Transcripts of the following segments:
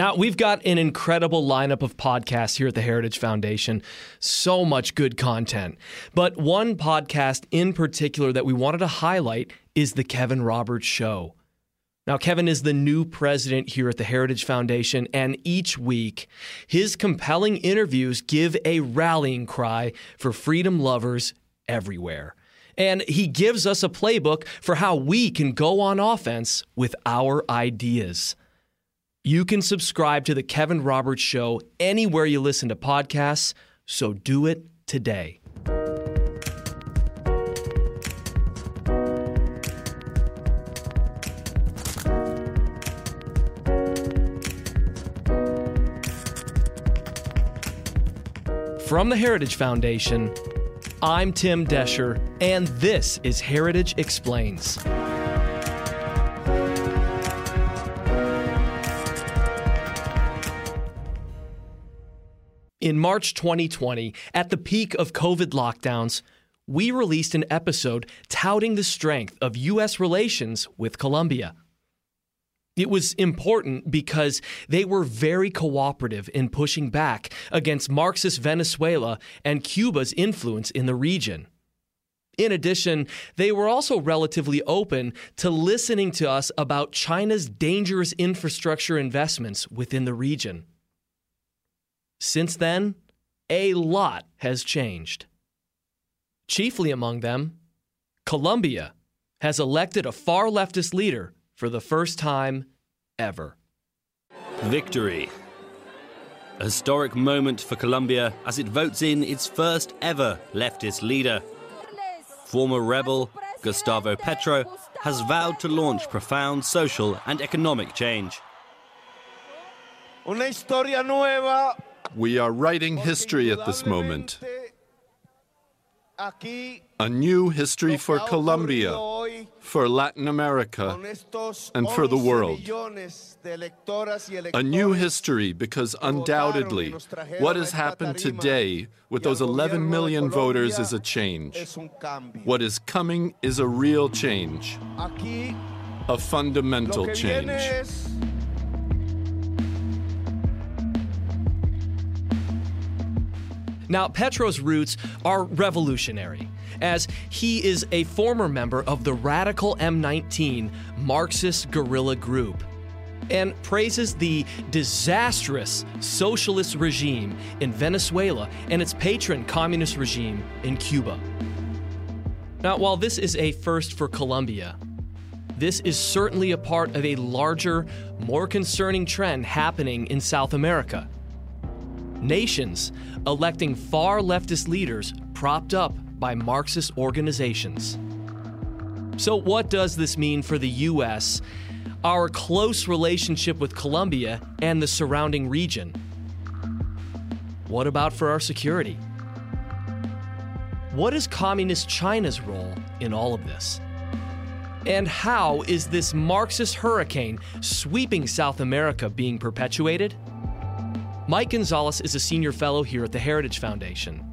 Now, we've got an incredible lineup of podcasts here at the Heritage Foundation. So much good content. But one podcast in particular that we wanted to highlight is The Kevin Roberts Show. Now, Kevin is the new president here at the Heritage Foundation, and each week, his compelling interviews give a rallying cry for freedom lovers everywhere. And he gives us a playbook for how we can go on offense with our ideas. You can subscribe to The Kevin Roberts Show anywhere you listen to podcasts, so do it today. From the Heritage Foundation, I'm Tim Doescher, and this is Heritage Explains. In March 2020, at the peak of COVID lockdowns, we released an episode touting the strength of U.S. relations with Colombia. It was important because they were very cooperative in pushing back against Marxist Venezuela and Cuba's influence in the region. In addition, they were also relatively open to listening to us about China's dangerous infrastructure investments within the region. Since then, a lot has changed. Chiefly among them, Colombia has elected a far leftist leader for the first time ever. Victory. A historic moment for Colombia as it votes in its first ever leftist leader. Former rebel Gustavo Petro has vowed to launch profound social and economic change. Una historia nueva We are writing history at this moment. A new history for Colombia, for Latin America, and for the world. A new history because undoubtedly what has happened today with those 11 million voters is a change. What is coming is a real change, a fundamental change. Now, Petro's roots are revolutionary, as he is a former member of the radical M19 Marxist guerrilla group and praises the disastrous socialist regime in Venezuela and its patron communist regime in Cuba. Now, while this is a first for Colombia, this is certainly a part of a larger, more concerning trend happening in South America. Nations electing far leftist leaders propped up by Marxist organizations. So, what does this mean for the U.S., our close relationship with Colombia, and the surrounding region? What about for our security? What is Communist China's role in all of this? And how is this Marxist hurricane sweeping South America being perpetuated? Mike Gonzalez is a senior fellow here at the Heritage Foundation.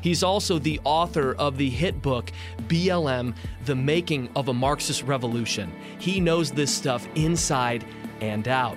He's also the author of the hit book BLM The Making of a Marxist Revolution. He knows this stuff inside and out.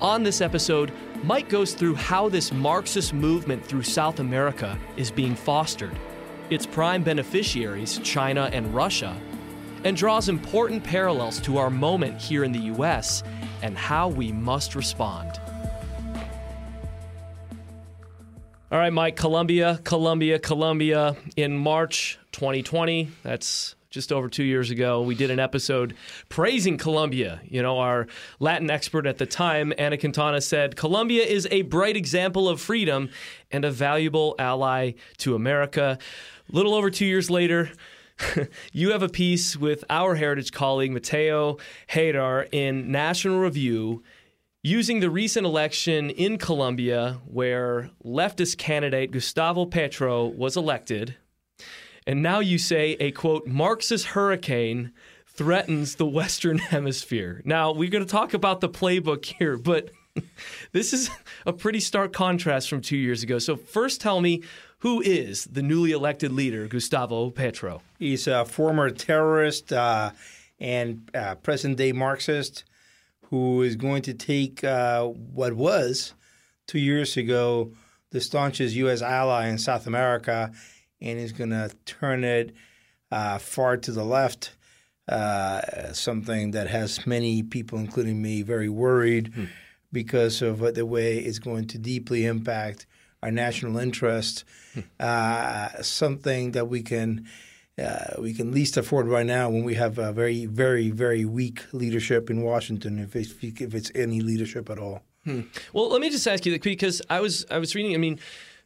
On this episode, Mike goes through how this Marxist movement through South America is being fostered, its prime beneficiaries, China and Russia, and draws important parallels to our moment here in the US and how we must respond. All right, Mike, Colombia, Colombia, Colombia In March 2020, that's just over two years ago, we did an episode praising Colombia. You know, our Latin expert at the time, Ana Quintana, said Colombia is a bright example of freedom and a valuable ally to America. A little over two years later, you have a piece with our heritage colleague, Mateo Haidar, in National Review using the recent election in Colombia where leftist candidate Gustavo Petro was elected. And now you say a quote, Marxist hurricane threatens the Western Hemisphere. Now, we're going to talk about the playbook here, but this is a pretty stark contrast from two years ago. So, first, tell me who is the newly elected leader, Gustavo Petro? He's a former terrorist uh, and uh, present day Marxist who is going to take uh, what was two years ago the staunchest U.S. ally in South America and is going to turn it uh, far to the left. Uh, something that has many people, including me, very worried hmm. because of the way it's going to deeply impact our national interest. Hmm. Uh, something that we can uh, we can least afford right now when we have a very, very, very weak leadership in Washington, if it's, if it's any leadership at all. Hmm. Well, let me just ask you that because I was I was reading. I mean.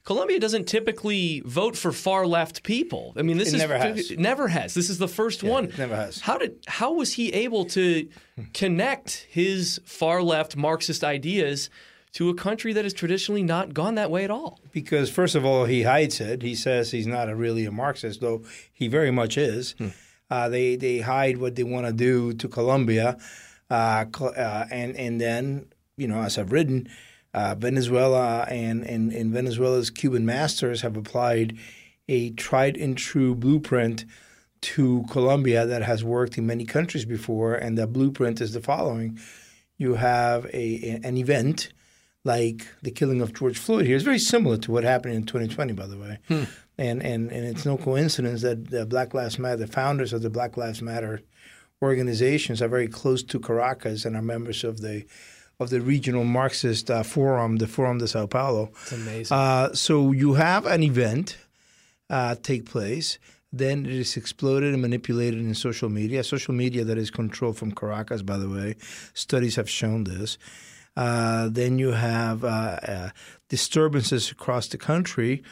Colombia doesn't typically vote for far left people. I mean, this it is never has. never has. This is the first yeah, one. never has. How did how was he able to connect his far left Marxist ideas to a country that has traditionally not gone that way at all? Because first of all, he hides it. He says he's not a really a Marxist, though he very much is. Hmm. Uh, they they hide what they want to do to Colombia, uh, uh, and and then you know, as I've written, uh, Venezuela and, and and Venezuela's Cuban masters have applied a tried and true blueprint to Colombia that has worked in many countries before, and that blueprint is the following: you have a an event like the killing of George Floyd here. It's very similar to what happened in 2020, by the way. Hmm. And, and, and it's no coincidence that the Black Lives Matter, the founders of the Black Lives Matter organizations are very close to Caracas and are members of the of the regional Marxist uh, forum, the Forum de Sao Paulo. It's amazing. Uh, so you have an event uh, take place. Then it is exploded and manipulated in social media. Social media that is controlled from Caracas, by the way. Studies have shown this. Uh, then you have uh, uh, disturbances across the country.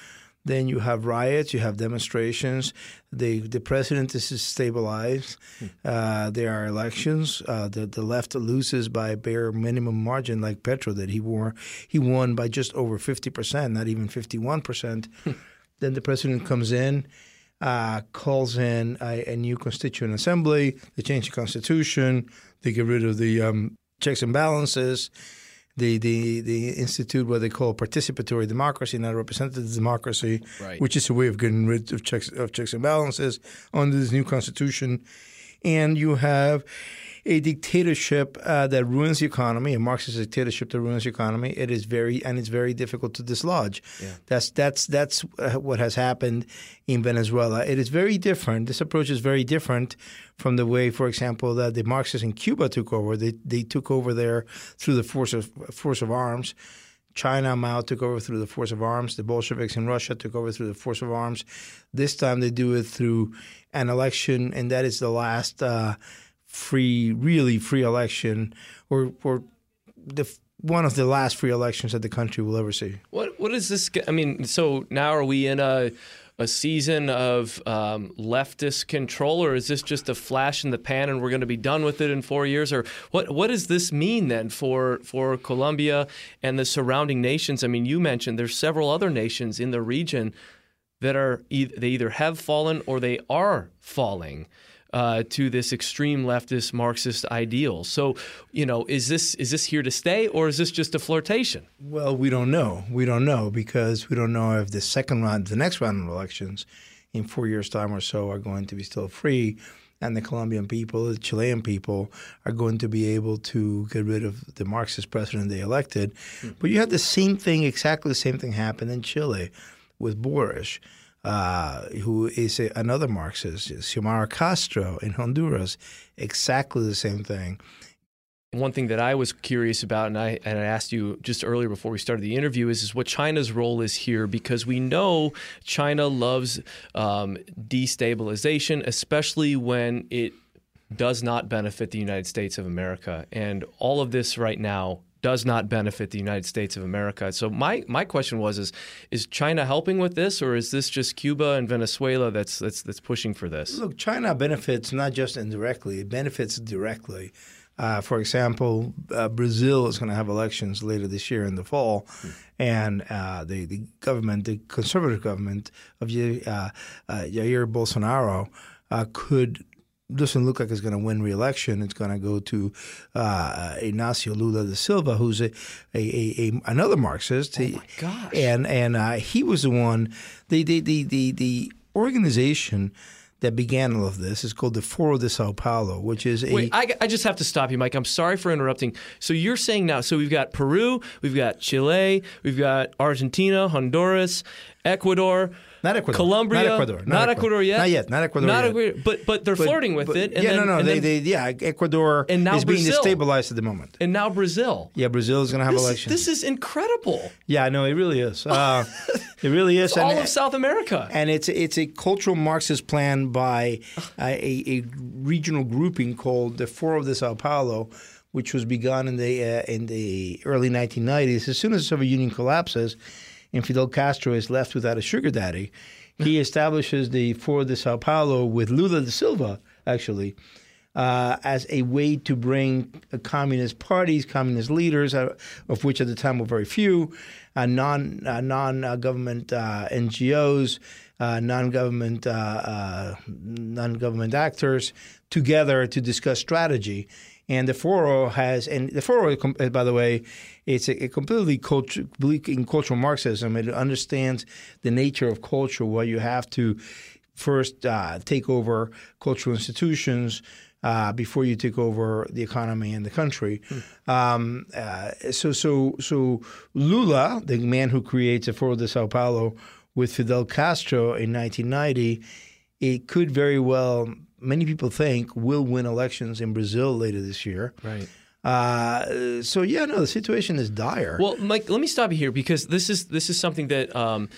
Then you have riots, you have demonstrations. The the president is stabilized. Hmm. Uh, there are elections. Uh, the the left loses by a bare minimum margin, like Petro that he wore. He won by just over fifty percent, not even fifty one percent. Hmm. Then the president comes in. Uh, calls in a, a, new constituent assembly. They change the constitution. They get rid of the um, checks and balances. They, they, they institute what they call participatory democracy, not representative democracy, right. which is a way of getting rid of checks, of checks and balances under this new constitution. And you have a dictatorship uh, that ruins the economy, a Marxist dictatorship that ruins the economy. It is very and it's very difficult to dislodge. Yeah. That's that's that's uh, what has happened in Venezuela. It is very different. This approach is very different from the way, for example, that the Marxists in Cuba took over. They they took over there through the force of force of arms. China, Mao took over through the force of arms. The Bolsheviks in Russia took over through the force of arms. This time they do it through an election, and that is the last uh, free, really free election, or or the one of the last free elections that the country will ever see. What what is this? I mean, so now are we in a a season of um, leftist control, or is this just a flash in the pan and we're going to be done with it in four years? Or what what does this mean then for for Colombia and the surrounding nations? I mean, you mentioned there's several other nations in the region that are they either have fallen or they are falling uh, to this extreme leftist Marxist ideal. So, you know, is this is this here to stay, or is this just a flirtation? Well, we don't know. We don't know because we don't know if the second round, the next round of elections, in four years' time or so, are going to be still free. And the Colombian people, the Chilean people, are going to be able to get rid of the Marxist president they elected. Mm-hmm. But you had the same thing, exactly the same thing happen in Chile with Boric uh, who is a, another Marxist, Xiomara Castro in Honduras, exactly the same thing. One thing that I was curious about, and I and I asked you just earlier before we started the interview, is, is what China's role is here because we know China loves um, destabilization, especially when it does not benefit the United States of America. And all of this right now does not benefit the United States of America. So my my question was is is China helping with this or is this just Cuba and Venezuela that's that's that's pushing for this? Look, China benefits not just indirectly, it benefits directly. Uh, for example, uh, Brazil is going to have elections later this year in the fall, mm. and uh, the, the government, the conservative government of uh, uh, Jair Bolsonaro, uh, could doesn't look like it's going to win re-election. It's going to go to uh, Ignacio Lula da Silva, who's a, a, a, a another Marxist. Oh my gosh! And and uh, he was the one. The the the the, the organization that began all of this is called the Foro de Sao Paulo, which is a. Wait, I, I just have to stop you, Mike. I'm sorry for interrupting. So you're saying now, so we've got Peru, we've got Chile, we've got Argentina, Honduras, Ecuador. Not Ecuador. Colombia. Not Ecuador. Not, not Ecuador. Ecuador yet. Not yet. Not Ecuador. Not yet. Ecuador. But but they're But- flirting with but- it. And yeah, then, no, no. and They, then- they, yeah, Ecuador And now is being destabilized at the moment. and now Brazil. Yeah, Brazil is going to have This, elections. this is incredible. yeah, no, it really is. Uh, it really is. All of South America. and it's it's a cultural Marxist plan by a, a, a regional grouping called the Foro de Sao Paulo, which was begun in the uh, in the early 1990s. As soon as the Soviet Union collapses, and Fidel Castro is left without a sugar daddy, he establishes the Foro de Sao Paulo with Lula da Silva, actually. Uh, as a way to bring uh, communist parties, communist leaders, uh, of which at the time were very few, uh, non uh, non government uh, NGOs, uh, non government uh, uh, non government actors together to discuss strategy. And the Foro has, and the Foro, uh, by the way, it's a, a completely culture, in cultural Marxism. It understands the nature of culture, where you have to first uh, take over cultural institutions uh, before you take over the economy and the country. Um, uh, so, so, so Lula, the man who creates the Foro de Sao Paulo with Fidel Castro in 1990, it could very well, many people think, will win elections in Brazil later this year. Right. Uh, so yeah, no, the situation is dire. Well, Mike, let me stop you here because this is this is something that um,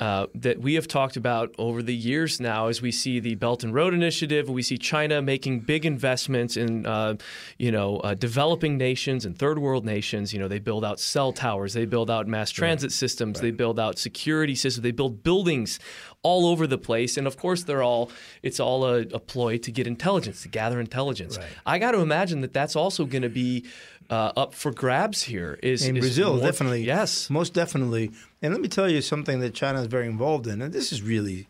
uh, that we have talked about over the years now. As we see the Belt and Road Initiative, we see China making big investments in uh, you know uh, developing nations and third world nations. You know, they build out cell towers, they build out mass transit systems, they build out security systems, they build buildings all over the place. And of course, they're all it's all a, a ploy to get intelligence, to gather intelligence. I got to imagine that that's also going to be uh, up for grabs here. Is in is Brazil, more- definitely. Yes. most definitely. And let me tell you something that China is very involved in, and this is really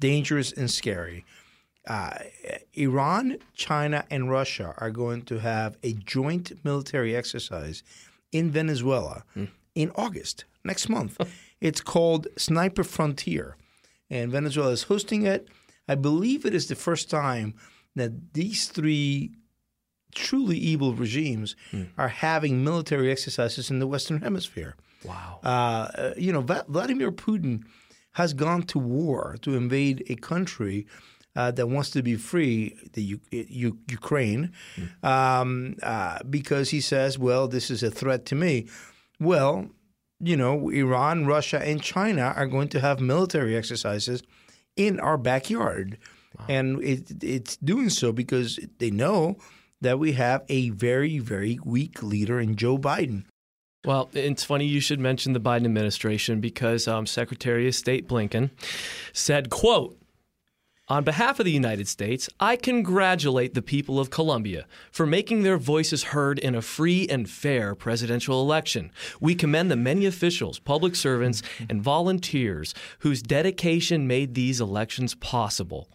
dangerous and scary. Uh, Iran, China, and Russia are going to have a joint military exercise in Venezuela in August next month. it's called Sniper Frontier, and Venezuela is hosting it. I believe it is the first time that these three truly evil regimes are having military exercises in the Western Hemisphere. Wow. Uh, you know, Vladimir Putin has gone to war to invade a country uh, that wants to be free, the U- U- Ukraine, um, uh, because he says, "Well, this is a threat to me." Well, you know, Iran, Russia, and China are going to have military exercises in our backyard, and it, it's doing so because they know that we have a very, very weak leader in Joe Biden. Well, it's funny you should mention the Biden administration because um, Secretary of State Blinken said, "quote." On behalf of the United States, I congratulate the people of Colombia for making their voices heard in a free and fair presidential election. We commend the many officials, public servants, and volunteers whose dedication made these elections possible.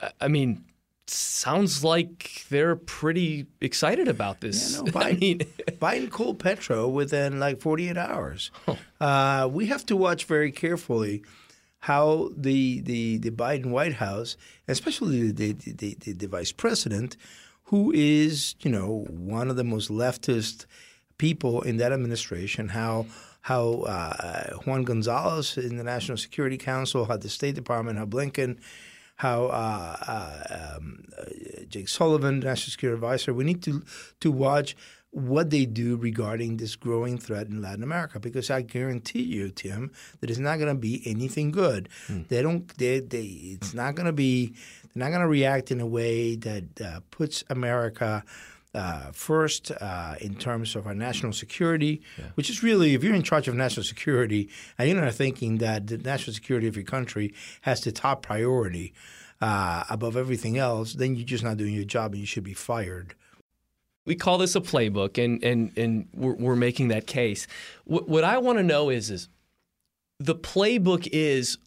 I- I mean, sounds like they're pretty excited about this. Yeah, no, I Biden, mean, Biden called Petro within like 48 hours. Uh, we have to watch very carefully how the the, the Biden White House, especially the, the, the, the, the vice president, who is you know one of the most leftist people in that administration, how how uh, Juan Gonzalez in the National Security Council, how the State Department, how Blinken, how uh, uh, um, uh, Jake Sullivan, National Security Advisor. We need to to watch what they do regarding this growing threat in Latin America, because I guarantee you, Tim, that it's not going to be anything good. They don't. They, they. It's not going to be. They're not going to react in a way that uh, puts America. Uh, first, uh, in terms of our national security, which is really, if you're in charge of national security and you're not thinking that the national security of your country has the top priority uh, above everything else, then you're just not doing your job and you should be fired. we call this a playbook, and and and we're, we're making that case. What, what I want to know is is the playbook is,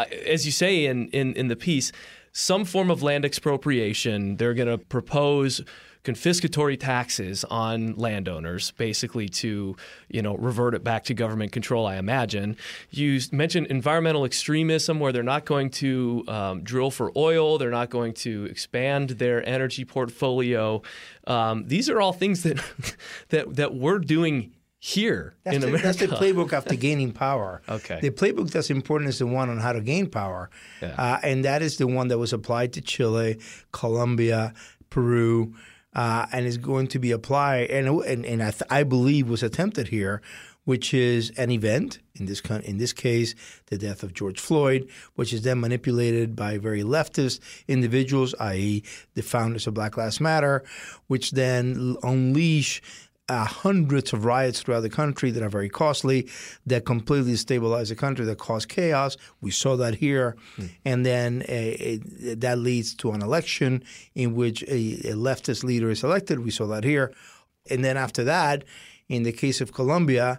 uh, as you say in in in the piece, some form of land expropriation. They're going to propose confiscatory taxes on landowners, basically to you know revert it back to government control. I imagine you mentioned environmental extremism, where they're not going to um, drill for oil, they're not going to expand their energy portfolio. Um, these are all things that that that we're doing here that's in the, America. That's the playbook after gaining power. okay. The playbook that's important is the one on how to gain power, Yeah. uh, and that is the one that was applied to Chile, Colombia, Peru. Uh, and is going to be applied, and and, and I, th- I believe was attempted here, which is an event in this con- in this case, the death of George Floyd, which is then manipulated by very leftist individuals, i.e., the founders of Black Lives Matter, which then unleash uh, hundreds of riots throughout the country that are very costly, that completely destabilize the country, that cause chaos. We saw that here. And then uh, it, that leads to an election in which a, a leftist leader is elected. We saw that here. And then after that, in the case of Colombia,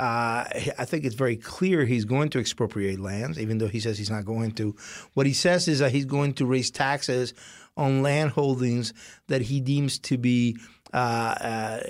uh, I think it's very clear he's going to expropriate lands, even though he says he's not going to. What he says is that he's going to raise taxes on land holdings that he deems to be uh, uh,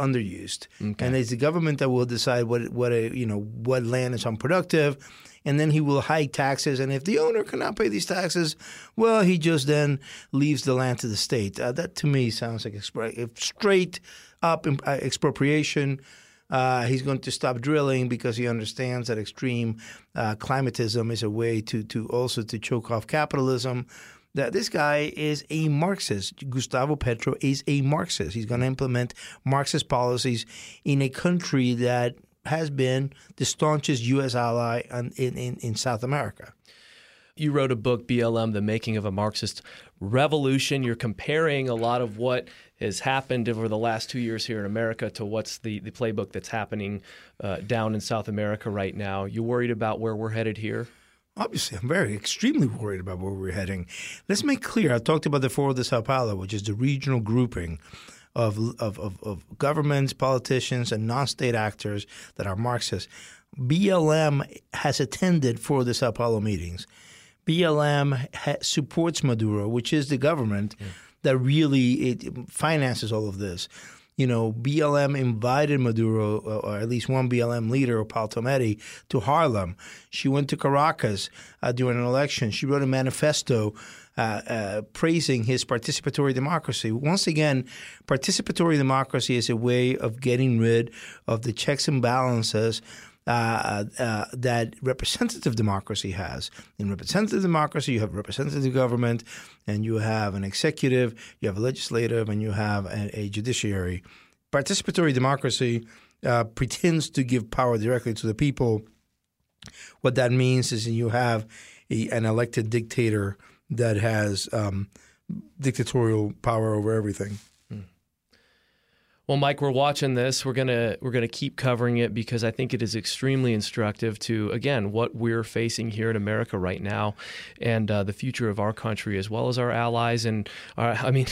underused, and it's the government that will decide what what a, you know what land is unproductive, and then he will hike taxes. And if the owner cannot pay these taxes, well, he just then leaves the land to the state. Uh, that to me sounds like expri- straight up uh, expropriation. Uh, he's going to stop drilling because he understands that extreme uh, climatism is a way to to also to choke off capitalism. That this guy is a Marxist. Gustavo Petro is a Marxist. He's going to implement Marxist policies in a country that has been the staunchest U.S. ally in, in, in South America. You wrote a book, BLM, The Making of a Marxist Revolution. You're comparing a lot of what has happened over the last two years here in America to what's the, the playbook that's happening uh, down in South America right now. You worried about where we're headed here? Obviously, I'm very extremely worried about where we're heading. Let's make clear. I talked about the Foro de Sao Paulo, which is the regional grouping of of, of, of governments, politicians, and non-state actors that are Marxist. BLM has attended Foro de Sao Paulo meetings. BLM ha- supports Maduro, which is the government that really it finances all of this. You know, BLM invited Maduro, or at least one BLM leader, Opal Tometi, to Harlem. She went to Caracas uh, during an election. She wrote a manifesto uh, uh, praising his participatory democracy. Once again, participatory democracy is a way of getting rid of the checks and balances uh, uh, that representative democracy has. In representative democracy, you have representative government, and you have an executive, you have a legislative, and you have a, a judiciary. Participatory democracy uh, pretends to give power directly to the people. What that means is you have a, an elected dictator that has um, dictatorial power over everything. Well, Mike, we're watching this. We're gonna we're gonna keep covering it because I think it is extremely instructive to again what we're facing here in America right now, and uh, the future of our country as well as our allies and our, I mean,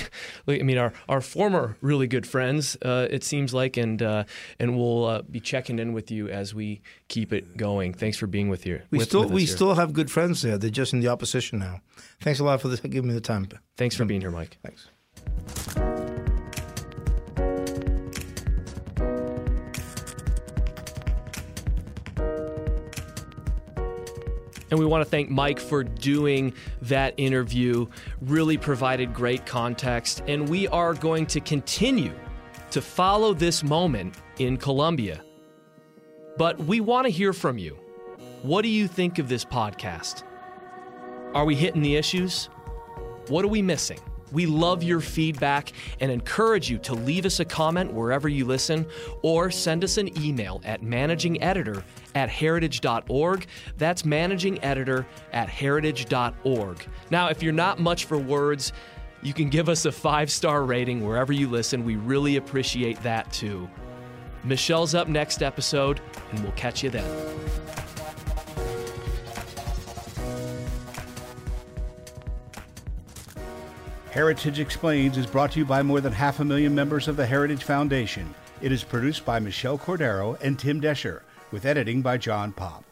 I mean our, our former really good friends. Uh, it seems like, and uh, and we'll uh, be checking in with you as we keep it going. Thanks for being with here. We with, still with we here. still have good friends there. They're just in the opposition now. Thanks a lot for this, giving me the time. Thanks for being here, Mike. Thanks. And we want to thank Mike for doing that interview. Really provided great context. And we are going to continue to follow this moment in Colombia. But we want to hear from you. What do you think of this podcast? Are we hitting the issues? What are we missing? We love your feedback and encourage you to leave us a comment wherever you listen or send us an email at managingeditor at heritage.org. That's managing editor at heritage.org. Now, if you're not much for words, you can give us a five star rating wherever you listen. We really appreciate that too. Michelle's up next episode, and we'll catch you then. Heritage Explains is brought to you by more than half a million members of the Heritage Foundation. It is produced by Michelle Cordero and Tim Doescher, with editing by John Popp.